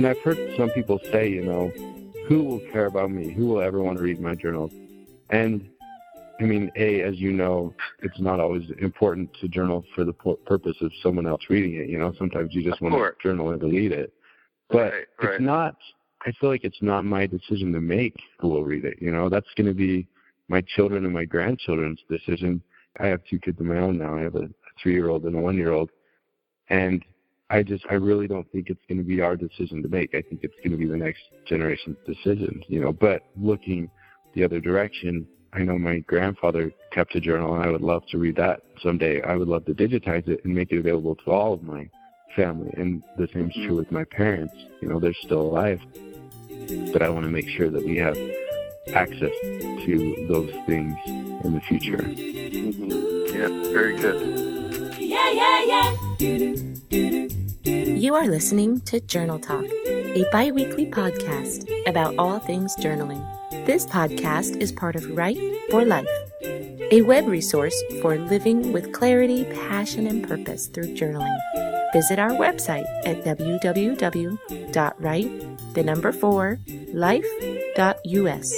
And I've heard some people say, you know, who will care about me? Who will ever want to read my journals? And I mean, A, as you know, it's not always important to journal for the purpose of someone else reading it. You know, sometimes you just want to journal and delete it. But right, right. it's not, I feel like it's not my decision to make who will read it. You know, that's going to be my children and my grandchildren's decision. I have two kids of my own now. I have a a three year old and a one year old. And I just I really don't think it's going to be our decision to make. I think it's going to be the next generation's decision, you know. But looking the other direction, I know my grandfather kept a journal, and I would love to read that someday. I would love to digitize it and make it available to all of my family. And the same is true mm-hmm. with my parents. You know, they're still alive, but I want to make sure that we have access to those things in the future. Mm-hmm. Yeah, very good. Yeah, yeah, yeah. You are listening to Journal Talk, a bi weekly podcast about all things journaling. This podcast is part of Write for Life, a web resource for living with clarity, passion, and purpose through journaling. Visit our website at www.write, the number four, life.us.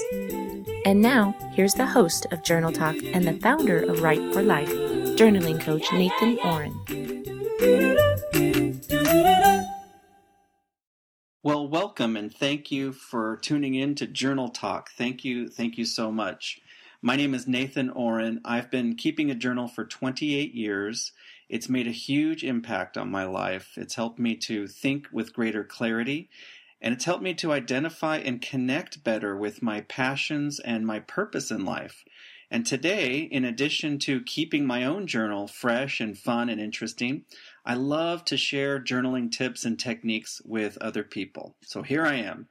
And now, here's the host of Journal Talk and the founder of Write for Life, journaling coach Nathan Ohren. Well, welcome and thank you for tuning in to Journal Talk. Thank you, thank you so much. My name is Nathan Ohren. I've been keeping a journal for 28 years. It's made a huge impact on my life. It's helped me to think with greater clarity, and it's helped me to identify and connect better with my passions and my purpose in life. And today, in addition to keeping my own journal fresh and fun and interesting, I love to share journaling tips and techniques with other people. So here I am.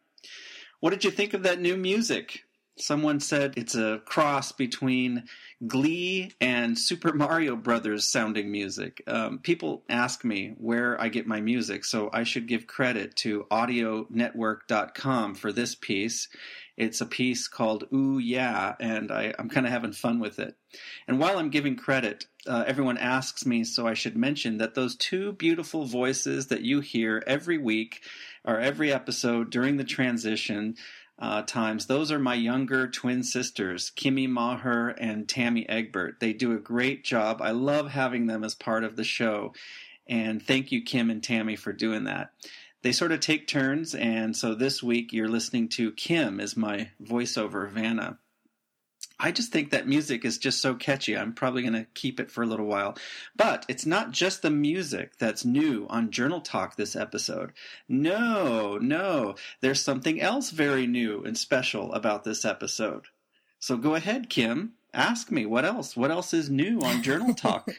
What did you think of that new music? Someone said it's a cross between Glee and Super Mario Brothers sounding music. Um, people ask me where I get my music, so I should give credit to AudioNetwork.com for this piece. It's a piece called Ooh Yeah, and I, am kind of having fun with it. And while I'm giving credit, uh, everyone asks me, so I should mention that those two beautiful voices that you hear every week or every episode during the transition uh, times, those are my younger twin sisters, Kimmy Maher and Tammy Egbert. They do a great job. I love having them as part of the show. And thank you, Kim and Tammy, for doing that they sort of take turns, and so this week you're listening to Kim as my voiceover Vanna. I just think that music is just so catchy. I'm probably going to keep it for a little while. But it's not just the music that's new on Journal Talk this episode. No, no. There's something else very new and special about this episode. So go ahead, Kim. Ask me what else? What else is new on Journal Talk?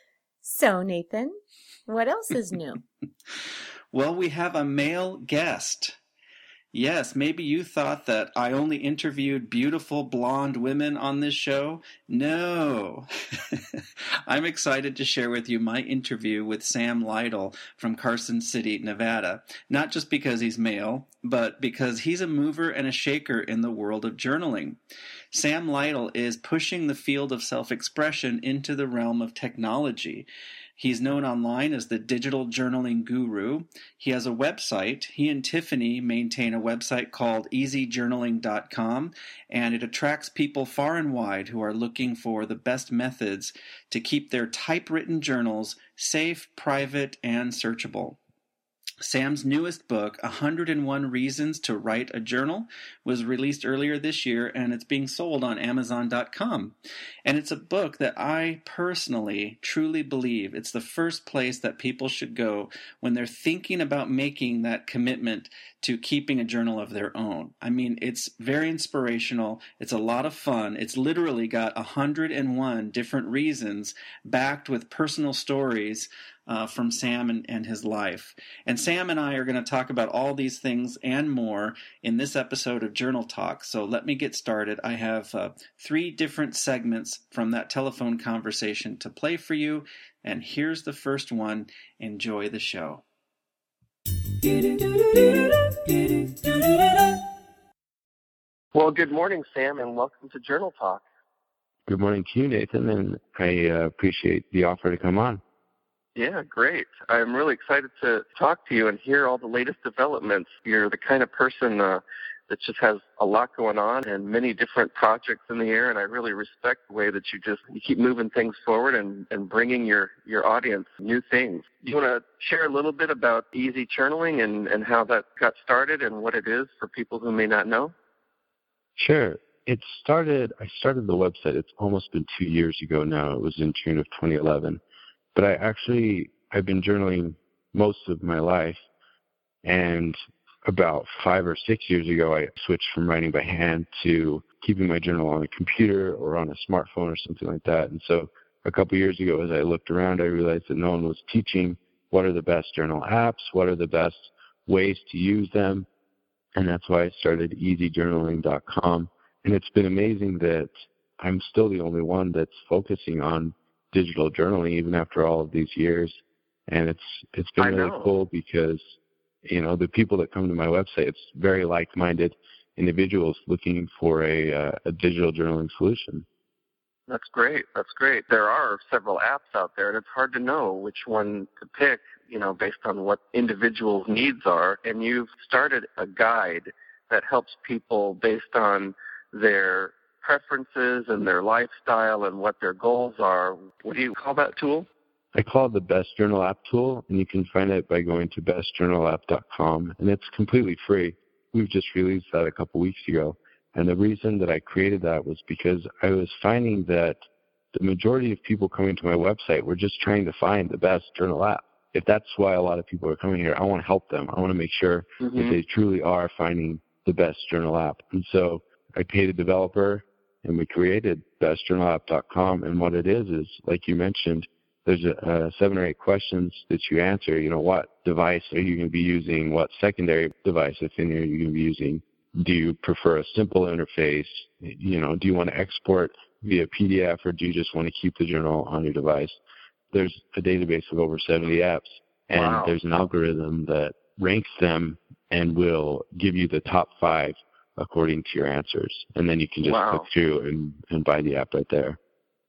so, Nathan, what else is new? Well, we have a male guest. Yes, maybe you thought that I only interviewed beautiful blonde women on this show. No. I'm excited to share with you my interview with Sam Lytle from Carson City, Nevada. Not just because he's male, but because he's a mover and a shaker in the world of journaling. Sam Lytle is pushing the field of self expression into the realm of technology. He's known online as the digital journaling guru. He has a website. He and Tiffany maintain a website called easyjournaling.com, and it attracts people far and wide who are looking for the best methods to keep their typewritten journals safe, private, and searchable. Sam's newest book, 101 Reasons to Write a Journal, was released earlier this year and it's being sold on Amazon.com. And it's a book that I personally truly believe it's the first place that people should go when they're thinking about making that commitment to keeping a journal of their own. I mean, it's very inspirational. It's a lot of fun. It's literally got 101 different reasons backed with personal stories uh, from Sam and, and his life. And Sam and I are going to talk about all these things and more in this episode of Journal Talk. So let me get started. I have uh, three different segments from that telephone conversation to play for you. And here's the first one. Enjoy the show. Well, good morning, Sam, and welcome to Journal Talk. good morning to you, Nathan, and I uh, appreciate the offer to come on. Yeah, great. I'm really excited to talk to you and hear all the latest developments. You're the kind of person uh, that just has a lot going on and many different projects in the air, and I really respect the way that you just you keep moving things forward and, and bringing your, your audience new things. Do you want to share a little bit about easy journaling and, and how that got started and what it is for people who may not know? Sure. It started, I started the website, it's almost been two years ago now. It was in June of 2011 but I actually I've been journaling most of my life, and about five or six years ago, I switched from writing by hand to keeping my journal on a computer or on a smartphone or something like that. And so a couple years ago, as I looked around, I realized that no one was teaching what are the best journal apps, what are the best ways to use them. And that's why I started easyjournaling.com. And it's been amazing that I'm still the only one that's focusing on digital journaling even after all of these years. And it's it's been really cool because you know the people that come to my website, it's very like-minded individuals looking for a uh, a digital journaling solution. That's great. That's great. There are several apps out there, and it's hard to know which one to pick, you know, based on what individuals' needs are. And you've started a guide that helps people based on their preferences and their lifestyle and what their goals are. What do you call that tool? I call it the Best Journal App tool, and you can find it by going to bestjournalapp.com, and it's completely free. We've just released that a couple weeks ago, and the reason that I created that was because I was finding that the majority of people coming to my website were just trying to find the best journal app. If that's why a lot of people are coming here, I want to help them. I want to make sure mm-hmm. that they truly are finding the best journal app. And so I paid a developer and we created bestjournalapp.com. And what it is is, like you mentioned, there's a, uh, seven or eight questions that you answer. You know, what device are you going to be using? What secondary device, if any, are you going to be using? Do you prefer a simple interface? You know, do you want to export via PDF or do you just want to keep the journal on your device? There's a database of over 70 apps, and wow. there's an algorithm that ranks them and will give you the top five according to your answers, and then you can just wow. click through and, and buy the app right there.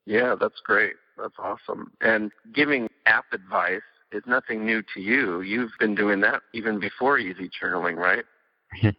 Yeah, that's great. That's awesome. And giving app advice is nothing new to you. You've been doing that even before Easy Journaling, right?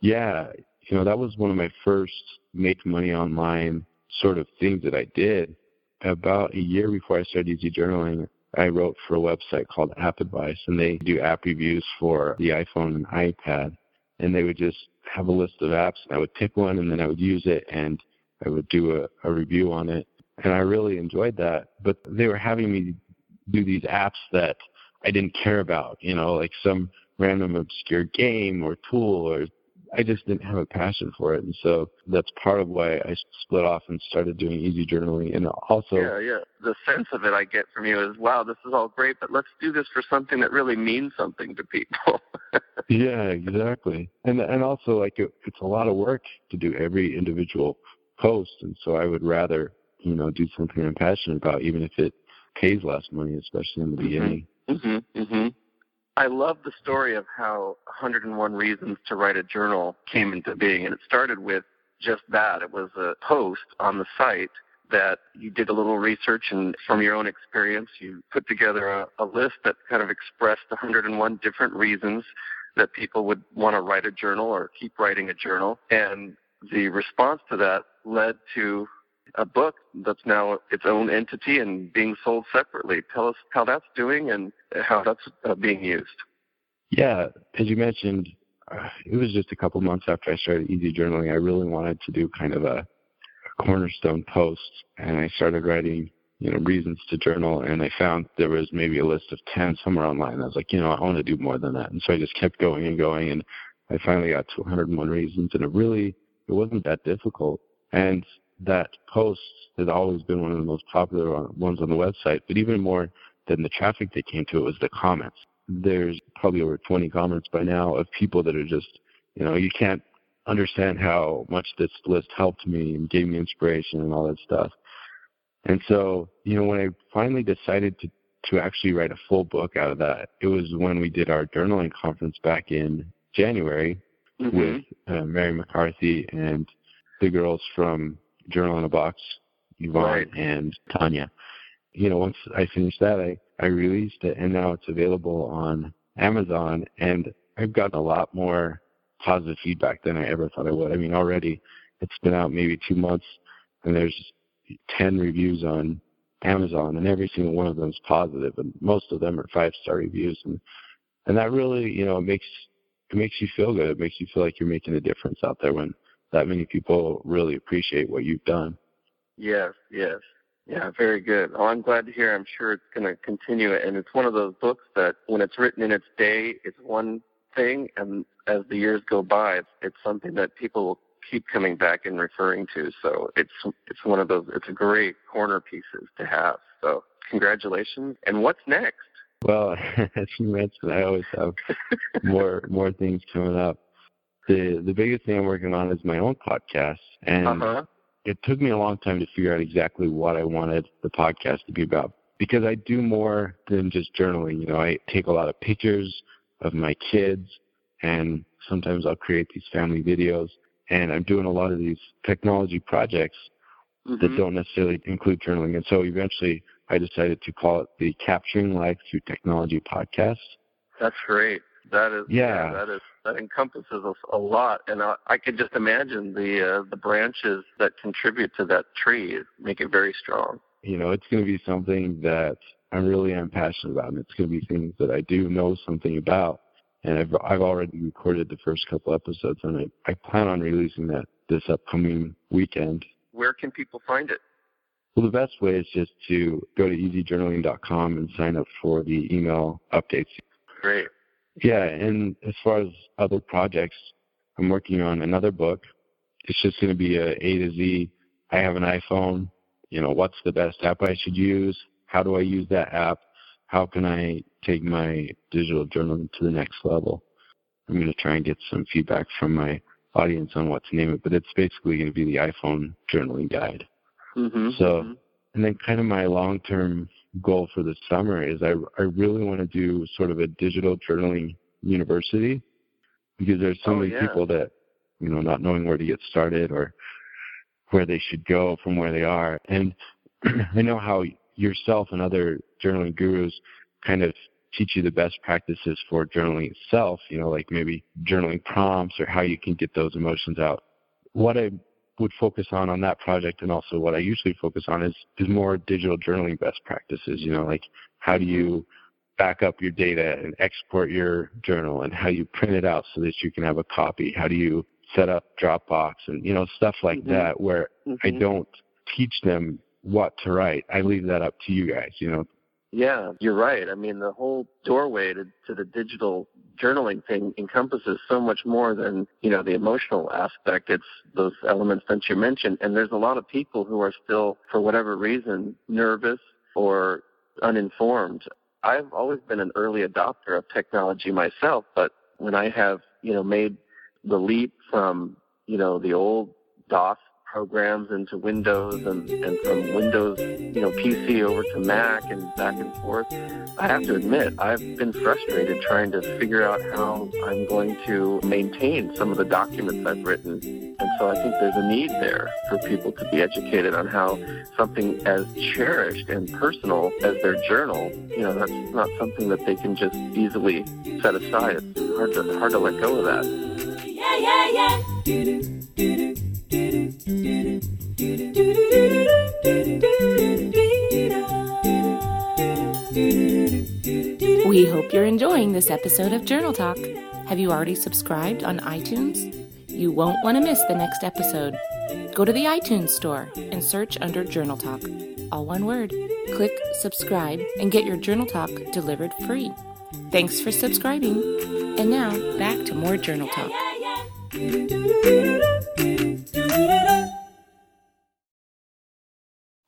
yeah, you know that was one of my first make money online sort of things that I did. About a year before I started Easy Journaling, I wrote for a website called App Advice, and they do app reviews for the iPhone and iPad. And they would just have a list of apps. And I would pick one and then I would use it and I would do a, a review on it. And I really enjoyed that. But they were having me do these apps that I didn't care about, you know, like some random obscure game or tool or I just didn't have a passion for it, and so that's part of why I split off and started doing easy journaling. And also, yeah, yeah, the sense of it I get from you is, wow, this is all great, but let's do this for something that really means something to people. yeah, exactly. And and also, like, it, it's a lot of work to do every individual post, and so I would rather, you know, do something I'm passionate about, even if it pays less money, especially in the mm-hmm. beginning. Mm-hmm. Mm-hmm. I love the story of how 101 Reasons to Write a Journal came into being, and it started with just that. It was a post on the site that you did a little research and from your own experience you put together a, a list that kind of expressed 101 different reasons that people would want to write a journal or keep writing a journal and the response to that led to a book that's now its own entity and being sold separately. Tell us how that's doing and how that's uh, being used. Yeah, as you mentioned, uh, it was just a couple months after I started Easy Journaling. I really wanted to do kind of a, a cornerstone post, and I started writing, you know, reasons to journal. And I found there was maybe a list of ten somewhere online. I was like, you know, I want to do more than that, and so I just kept going and going, and I finally got to 101 reasons, and it really it wasn't that difficult. And that post has always been one of the most popular ones on the website, but even more than the traffic that came to it was the comments. There's probably over 20 comments by now of people that are just, you know, you can't understand how much this list helped me and gave me inspiration and all that stuff. And so, you know, when I finally decided to to actually write a full book out of that, it was when we did our journaling conference back in January mm-hmm. with uh, Mari McCarthy and the girls from Journal in a Box Yvonne Right. and Tanya. You know, once I finished that, I, I released it and now it's available on Amazon and I've gotten a lot more positive feedback than I ever thought I would. I mean, already it's been out maybe two months and there's 10 reviews on Amazon and every single one of them is positive and most of them are five star reviews and, and that really, you know, it makes, it makes you feel good. It makes you feel like you're making a difference out there when that many people really appreciate what you've done. Yes, yes. Yeah, very good. Oh, I'm glad to hear. I'm sure it's going to continue. And it's one of those books that when it's written in its day, it's one thing. And as the years go by, it's, it's something that people will keep coming back and referring to. So it's, it's one of those, it's a great corner pieces to have. So congratulations. And what's next? Well, as you mentioned, I always have more more things coming up. The the biggest thing I'm working on is my own podcast, and Uh-huh. it took me a long time to figure out exactly what I wanted the podcast to be about because I do more than just journaling. You know, I take a lot of pictures of my kids, and sometimes I'll create these family videos, and I'm doing a lot of these technology projects that Mhm. don't necessarily include journaling. And so eventually I decided to call it the Capturing Life Through Technology podcast. That's great. That is Yeah. that is that encompasses a, a lot, and I, I could just imagine the uh, the branches that contribute to that tree make it very strong. You know, it's going to be something that I'm really I'm passionate about, and it's going to be things that I do know something about. And I've I've already recorded the first couple episodes, and I, I plan on releasing that this upcoming weekend. Where can people find it? Well, the best way is just to go to easyjournaling.com and sign up for the email updates. Great. Yeah, and as far as other projects, I'm working on another book. It's just going to be a A to Z. I have an iPhone. You know, what's the best app I should use? How do I use that app? How can I take my digital journaling to the next level? I'm going to try and get some feedback from my audience on what to name it, but it's basically going to be the iPhone journaling guide. Mm-hmm. So- And then kind of my long-term goal for the summer is I, I really want to do sort of a digital journaling university because there's so Oh, many yeah. people that, you know, not knowing where to get started or where they should go from where they are. And I know how yourself and other journaling gurus kind of teach you the best practices for journaling itself, you know, like maybe journaling prompts or how you can get those emotions out. What I would focus on on that project and also what I usually focus on is, is more digital journaling best practices, you know, like how do you back up your data and export your journal and how you print it out so that you can have a copy? How do you set up Dropbox and, you know, stuff like Mhm. that where I Mhm. don't teach them what to write. I leave that up to you guys, you know. Yeah, you're right. I mean, the whole doorway to, to the digital journaling thing encompasses so much more than, you know, the emotional aspect. It's those elements that you mentioned. And there's a lot of people who are still, for whatever reason, nervous or uninformed. I've always been an early adopter of technology myself, but when I have, you know, made the leap from, you know, the old DOS programs into Windows and, and from Windows, you know, PC over to Mac and back and forth. I have to admit, I've been frustrated trying to figure out how I'm going to maintain some of the documents I've written. And so I think there's a need there for people to be educated on how something as cherished and personal as their journal, you know, that's not something that they can just easily set aside. It's hard to, hard to let go of that. Yeah, yeah, yeah. You're enjoying this episode of Journal Talk. Have you already subscribed on iTunes? You won't want to miss the next episode. Go to the iTunes store and search under Journal Talk. All one word. Click subscribe and get your Journal Talk delivered free. Thanks for subscribing. And now, back to more Journal Talk.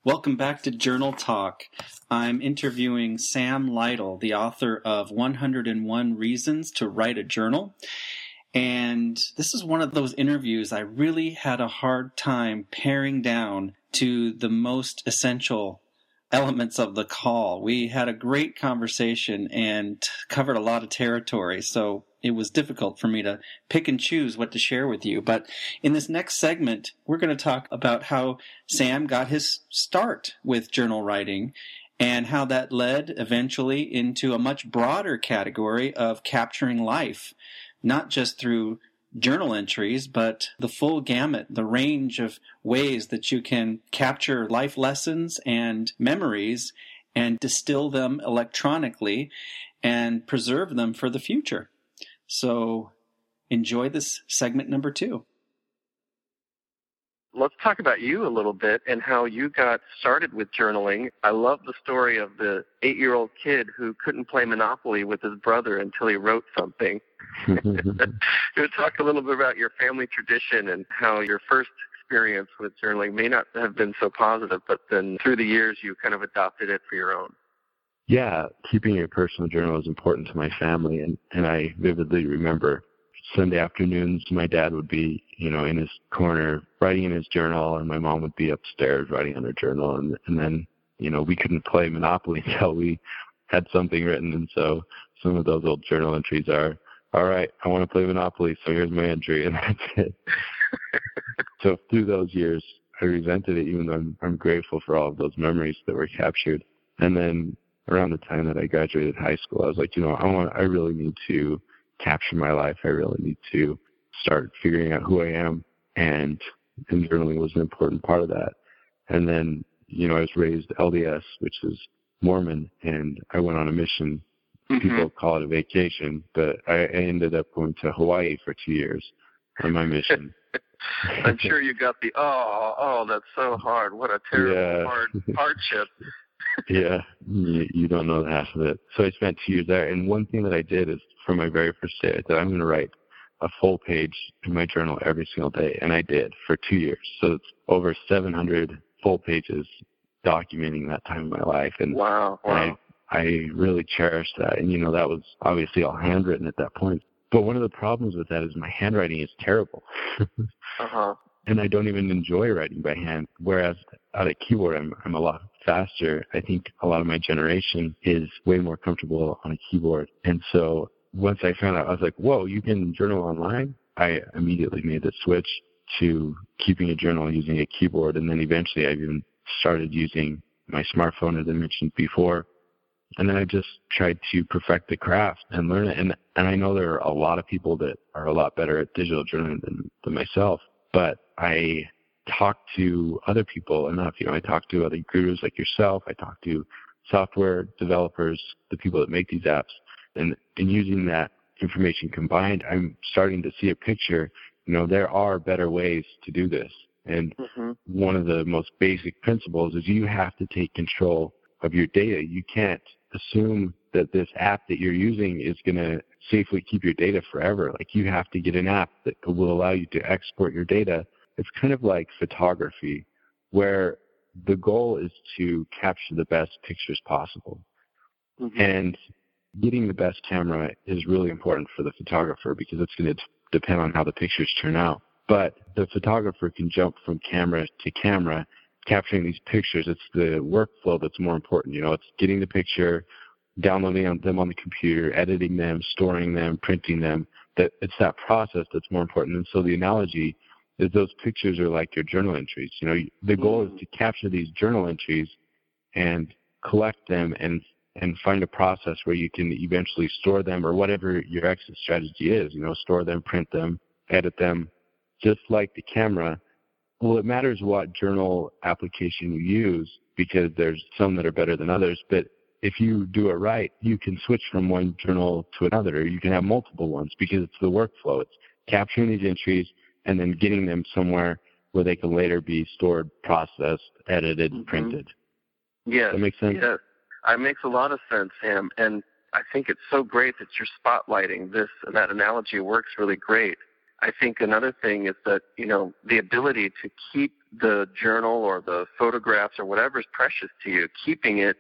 Welcome back to Journal Talk. I'm interviewing Sam Lytle, the author of 101 Reasons to Write a Journal. And this is one of those interviews I really had a hard time paring down to the most essential elements of the call. We had a great conversation and covered a lot of territory. So it was difficult for me to pick and choose what to share with you. But in this next segment, we're going to talk about how Sam got his start with journal writing and how that led eventually into a much broader category of capturing life, not just through journal entries, but the full gamut, the range of ways that you can capture life lessons and memories and distill them electronically and preserve them for the future. So enjoy this segment number two. Let's talk about you a little bit and how you got started with journaling. I love the story of the eight year old kid who couldn't play Monopoly with his brother until he wrote something. you talk a little bit about your family tradition and how your first experience with journaling may not have been so positive, but then through the years you kind of adopted it for your own. Yeah, keeping a personal journal is important to my family, and and I vividly remember Sunday afternoons my dad would be, you know, in his corner writing in his journal, and my mom would be upstairs writing on her journal, and and then you know we couldn't play Monopoly until we had something written, and so some of those old journal entries are, all right, I want to play Monopoly, so here's my entry, and that's it. so through those years, I resented it, even though I'm, I'm grateful for all of those memories that were captured. And then around the time that I graduated high school, I was like, you know, I want, I really need to capture my life. I really need to start figuring out who I am, and, and journaling was an important part of that. And then, you know, I was raised LDS, which is Mormon, and I went on a mission. Mm-hmm. People call it a vacation, but I, I ended up going to Hawaii for two years on my mission. I'm sure you got the oh oh that's so hard. What a terrible Yeah. hard hardship. Yeah, you, don't know the half of it. So I spent two years there, and one thing that I did is for my very first day, I said I'm going to write a full page in my journal every single day, and I did for two years. So it's over 700 full pages documenting that time of my life, and Wow. Wow. I, I really cherished that. And you know, that was obviously all handwritten at that point. But one of the problems with that is my handwriting is terrible. Uh huh. and I don't even enjoy writing by hand. Whereas at a keyboard, I'm I'm a lot faster. I think a lot of my generation is way more comfortable on a keyboard. And so once I found out, I was like, whoa, you can journal online. I immediately made the switch to keeping a journal using a keyboard, and then eventually I even started using my smartphone, as I mentioned before. And then I just tried to perfect the craft and learn it. And and I know there are a lot of people that are a lot better at digital journaling than, than myself. But I talk to other people enough. You know, I talk to other gurus like yourself. I talk to software developers, the people that make these apps, and in using that information combined, I'm starting to see a picture. You know, there are better ways to do this. And hmm one of the most basic principles is you have to take control of your data. You can't assume that this app that you're using is going to safely keep your data forever. Like you have to get an app that will allow you to export your data. It's kind of like photography where the goal is to capture the best pictures possible. hmm And getting the best camera is really important for the photographer because it's going to depend on how the pictures turn out. But the photographer can jump from camera to camera, capturing these pictures. It's the workflow that's more important. You know, it's getting the picture, downloading them on the computer, editing them, storing them, printing them. That it's that process that's more important. And so the analogy is those pictures are like your journal entries. You know, the goal is mm. to capture these journal entries and collect them and and find a process where you can eventually store them or whatever your exit strategy is, you know, store them, print them, edit them, just like the camera. Well, it matters what journal application you use because there's some that are better than others, but if you do it right, you can switch from one journal to another, or you can have multiple ones because it's the workflow. It's capturing these entries and then getting them somewhere where they can later be stored, processed, edited, Mhm. printed. Yes. That makes sense? Yes. It makes a lot of sense, Sam. And I think it's so great that you're spotlighting this. and That analogy works really great. I think another thing is that, you know, the ability to keep the journal or the photographs or whatever is precious to you, keeping it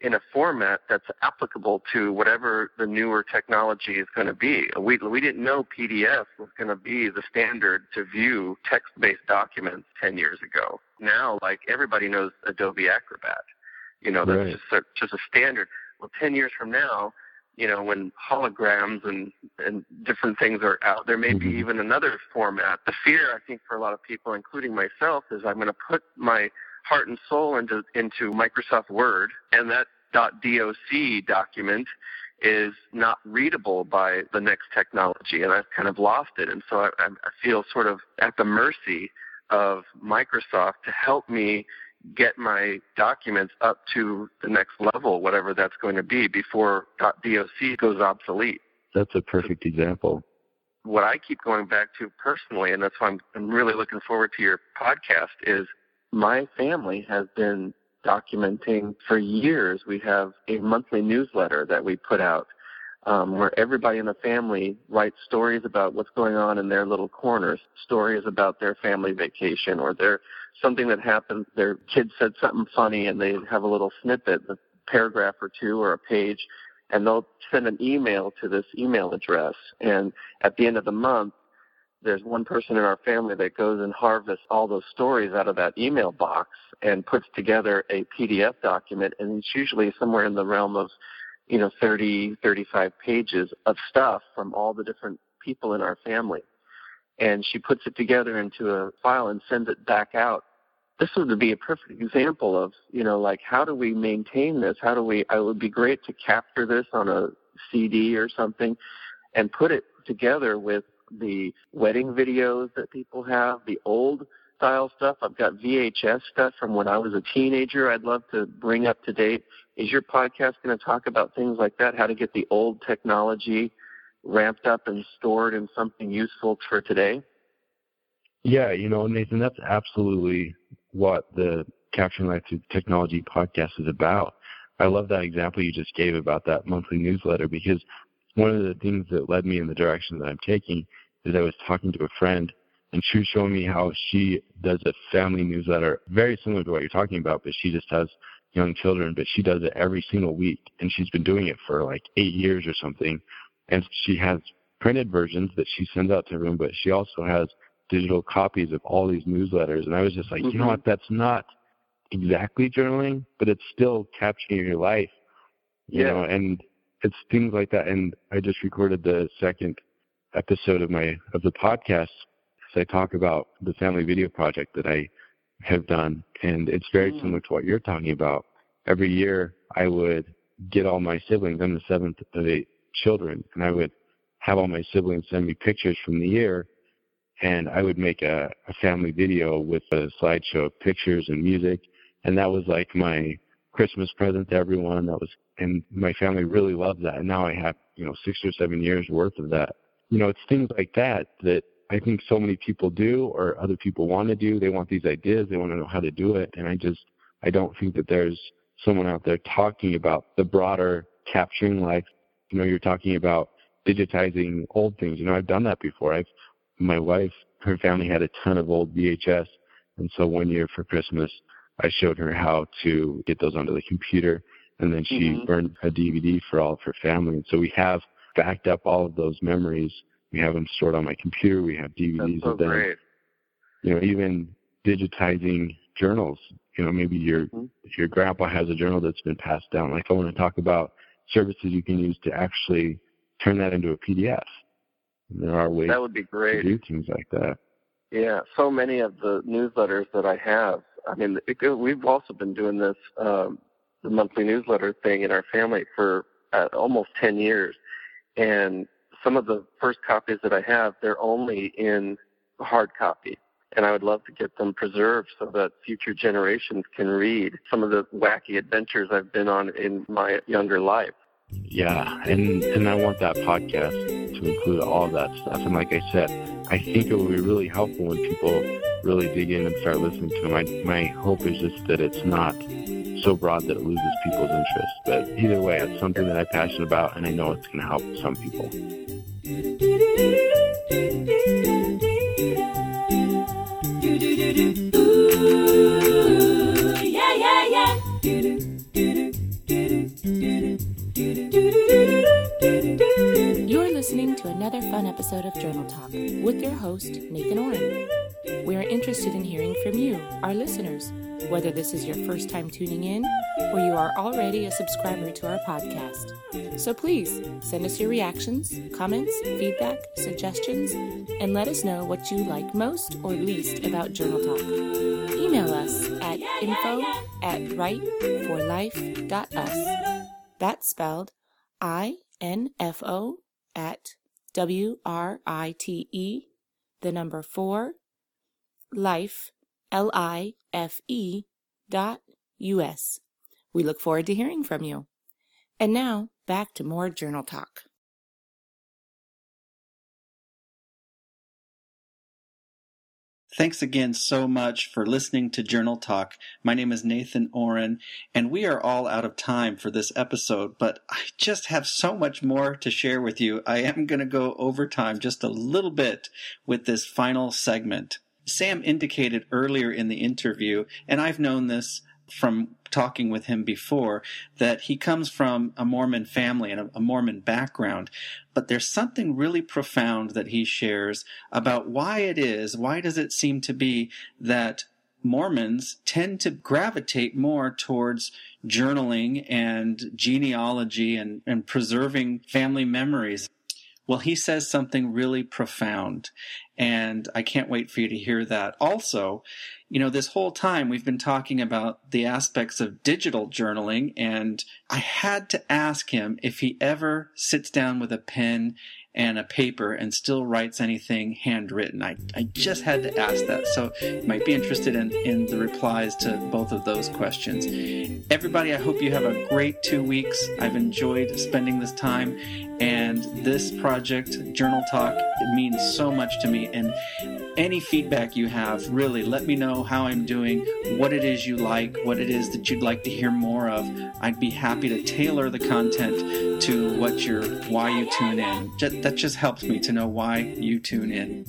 in a format that's applicable to whatever the newer technology is going to be. We, we didn't know PDF was going to be the standard to view text-based documents 10 years ago. Now, like everybody knows Adobe Acrobat. You know, that's Right. just a, just a standard. Well, 10 years from now, you know, when holograms and, and different things are out, there may be Mhm. even another format. The fear, I think, for a lot of people, including myself, is I'm going to put my heart and soul into into Microsoft Word, and that .doc document is not readable by the next technology, and I've kind of lost it. And so I, I feel sort of at the mercy of Microsoft to help me get my documents up to the next level, whatever that's going to be, before .doc goes obsolete. That's a perfect example. What I keep going back to personally, and that's why I'm, I'm really looking forward to your podcast, is my family has been documenting for years. We have a monthly newsletter that we put out um, where everybody in the family writes stories about what's going on in their little corners, stories about their family vacation or their something that happened. Their kid said something funny, and they have a little snippet, a paragraph or two or a page, and they'll send an email to this email address. And at the end of the month, there's one person in our family that goes and harvests all those stories out of that email box and puts together a PDF document, and it's usually somewhere in the realm of you know 30 35 pages of stuff from all the different people in our family. And she puts it together into a file and sends it back out. This would be a perfect example of you know like how do we maintain this? How do we it would be great to capture this on a cd or something and put it together with the wedding videos that people have the old style stuff. I've got vhs stuff from when i was a teenager i'd love to bring up to date. Is your podcast going to talk about things like that? How to get the old technology ramped up and stored in something useful for today? Yeah, you know, Nathan, that's absolutely what the Capturing Life Through Technology podcast is about. I love that example you just gave about that monthly newsletter because one of the things that led me in the direction that I'm taking is I was talking to a friend and she was showing me how she does a family newsletter very similar to what you're talking about, but she just has young children, but she does it every single week and she's been doing it for like eight years or something. And she has printed versions that she sends out to everyone, but she also has digital copies of all these newsletters. And I was just like, you know Mhm. what? That's not exactly journaling, but it's still capturing your life, you Yeah. know, and it's things like that. And I just recorded the second episode of my, of the podcast. So I talk about the family video project that I have done. And it's very Mm. similar to what you're talking about. Every year I would get all my siblings. I'm the seventh of eight children and I would have all my siblings send me pictures from the year and I would make a, a family video with a slideshow of pictures and music, and that was like my Christmas present to everyone. That was, and my family really loved that. And now I have, you know, six or seven years worth of that. You know, it's things like that that I think so many people do, or other people want to do. They want these ideas, they want to know how to do it, and I just, I don't think that there's someone out there talking about the broader capturing life. You know, you're talking about digitizing old things. You know, I've done that before. I've my wife, her family had a ton of old VHS, and so one year for Christmas, I showed her how to get those onto the computer, and then she Mhm. burned a DVD for all of her family. And so we have backed up all of those memories. We have them stored on my computer. We have DVDs so of them. great You know, even digitizing journals. You know, maybe your Mhm. your grandpa has a journal that's been passed down. Like I want to talk about services you can use to actually turn that into a PDF. And there are ways that would be great. to do things like that. Yeah, so many of the newsletters that I have. I mean, it, go- we've also been doing this um, the monthly newsletter thing in our family for uh, almost ten years, and some of the first copies that I have, they're only in hard copy, and I would love to get them preserved so that future generations can read some of the wacky adventures I've been on in my younger life. Yeah, and and I want that podcast to include all that stuff. And like I said, I think it will be really helpful when people really dig in and start listening to them. My my hope is just that it's not so broad that it loses people's interest. But either way, it's something that I'm passionate about, and I know it's going to help some people. Ooh, listening to another fun episode of Journal Talk with your host, Nathan Ohren. We are interested in hearing from you, our listeners. whether this is your first time tuning in or you are already a subscriber to our podcast. So please send us your reactions, comments, feedback, suggestions, and let us know what you like most or least about Journal Talk. Email us at info at writeforlife.us. That's spelled I N F O at W R I T E, the number four, life, L I F E dot U S. We look forward to hearing from you. And now back to more journal talk. Thanks again so much for listening to Journal Talk. My name is Nathan Ohren, and we are all out of time for this episode, but I just have so much more to share with you. I am going to go over time just a little bit with this final segment. Sam indicated earlier in the interview, and I've known this from talking with him before that he comes from a Mormon family and a, Mormon background. But there's something really profound that he shares about why it is, why does it seem to be that Mormons tend to gravitate more towards journaling and genealogy and, and preserving family memories. Well, he says something really profound, and I can't wait for you to hear that. Also, you know, this whole time we've been talking about the aspects of digital journaling, and I had to ask him if he ever sits down with a pen and a paper and still writes anything handwritten. I, I just had to ask that. So you might be interested in, in the replies to both of those questions. Everybody, I hope you have a great two weeks. I've enjoyed spending this time. And this project, Journal Talk, it means so much to me. And any feedback you have, really let me know how I'm doing, what it is you like, what it is that you'd like to hear more of. I'd be happy to tailor the content to what you're, why you tune in. That just helps me to know why you tune in.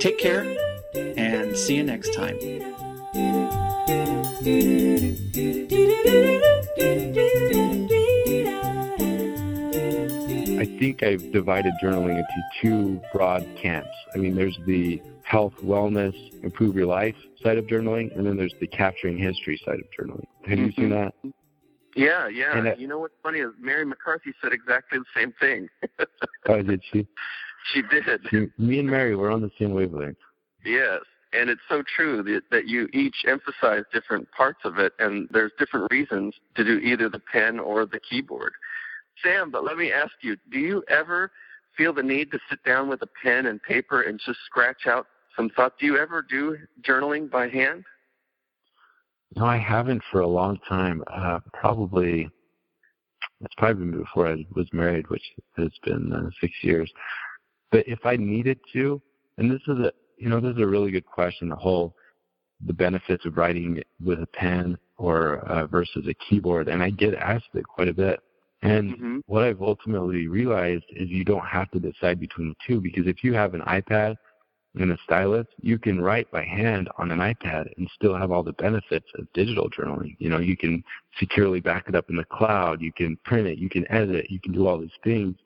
Take care and see you next time. I think I've divided journaling into two broad camps. I mean, there's the health, wellness, improve your life side of journaling, and then there's the capturing history side of journaling. Have you mm-hmm. seen that? Yeah, yeah. Uh, you know what's funny is Mari McCarthy said exactly the same thing. oh, did she? She did. She, me and Mari were on the same wavelength. Yes, and it's so true that, that you each emphasize different parts of it, and there's different reasons to do either the pen or the keyboard. Sam, but let me ask you, do you ever feel the need to sit down with a pen and paper and just scratch out some thoughts? Do you ever do journaling by hand? No, I haven't for a long time. Uh, probably, it's probably been before I was married, which has been uh, six years. But if I needed to, and this is a, you know, this is a really good question. The whole, the benefits of writing with a pen or uh, versus a keyboard, and I get asked it quite a bit. And mm-hmm. what I've ultimately realized is you don't have to decide between the two because if you have an iPad and a stylus, you can write by hand on an iPad and still have all the benefits of digital journaling. You know, you can securely back it up in the cloud, you can print it, you can edit it, you can do all these things,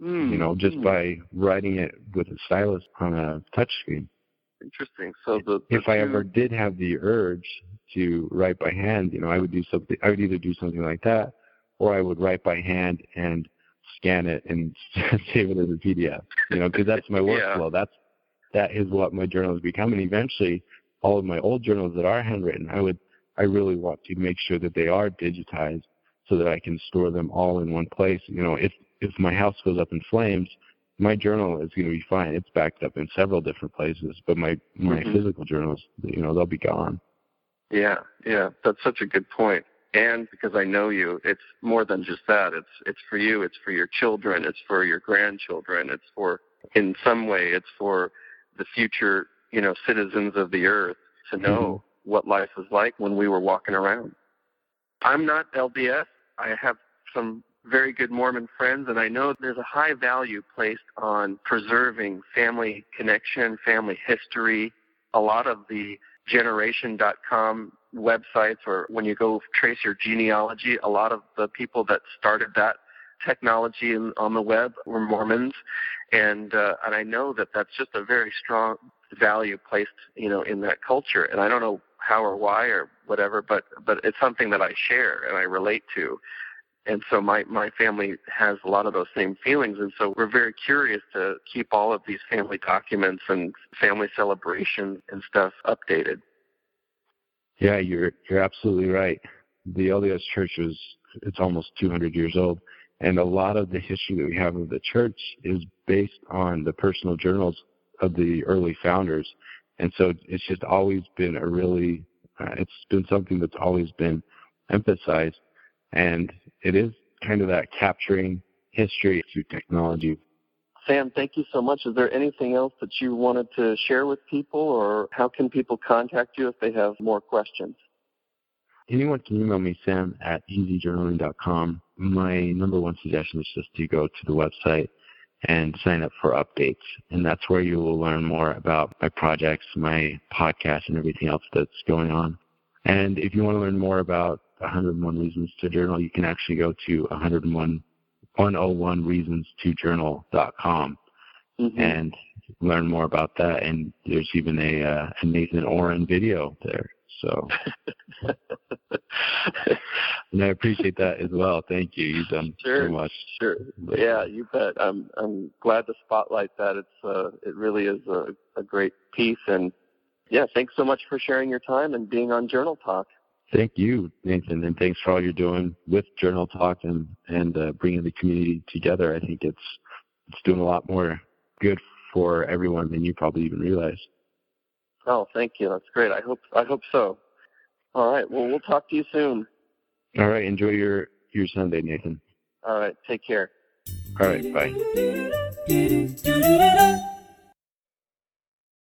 mm. you know, just mm. by writing it with a stylus on a touchscreen. Interesting. So the, the if two... I ever did have the urge to write by hand, you know, I would do something. I would either do something like that, or I would write by hand and scan it and save it as a PDF. You know, because that's my workflow. Yeah. That's that is what my journals become. And eventually, all of my old journals that are handwritten, I would I really want to make sure that they are digitized so that I can store them all in one place. You know, if if my house goes up in flames, my journal is going to be fine. It's backed up in several different places, but my my mm-hmm. physical journals, you know, they'll be gone. Yeah, yeah, that's such a good point. point and because I know you, it's more than just that. It's it's for you, it's for your children, it's for your grandchildren, it's for in some way it's for the future, you know, citizens of the earth to know mm-hmm. what life was like when we were walking around. I'm not LDS. I have some very good Mormon friends, and I know there's a high value placed on preserving family connection, family history. A lot of the generation.com websites or when you go trace your genealogy, a lot of the people that started that technology on the web were Mormons, and uh, and I know that that's just a very strong value placed you know in that culture, and I don't know how or why or whatever, but but it's something that I share and I relate to. And so my, my family has a lot of those same feelings. And so we're very curious to keep all of these family documents and family celebrations and stuff updated. Yeah, you're you're absolutely right. The LDS Church is, it's almost 200 years old, and a lot of the history that we have of the church is based on the personal journals of the early founders, and so it's just always been a really uh, it's been something that's always been emphasized, and it is kind of that capturing history through technology. Sam, thank you so much. Is there anything else that you wanted to share with people, or how can people contact you if they have more questions? Anyone can email me, sam at easyjournaling.com. My number one suggestion is just to go to the website and sign up for updates. And that's where you will learn more about my projects, my podcast, and everything else that's going on. And if you want to learn more about 101 Reasons to Journal, you can actually go to 101 101reasons2journal.com mm-hmm. and learn more about that. And there's even a, uh, a Nathan Ohren video there. So, and I appreciate that as well. Thank you. You've done sure, so much. Sure. Yeah, you bet. I'm I'm glad to spotlight that. It's uh, it really is a, a great piece. And yeah, thanks so much for sharing your time and being on Journal Talk. Thank you, Nathan, and thanks for all you're doing with Journal Talk and and uh, bringing the community together. I think it's it's doing a lot more good for everyone than you probably even realize. Oh, thank you. That's great. I hope I hope so. All right. Well, we'll talk to you soon. All right. Enjoy your your Sunday, Nathan. All right. Take care. All right. Bye.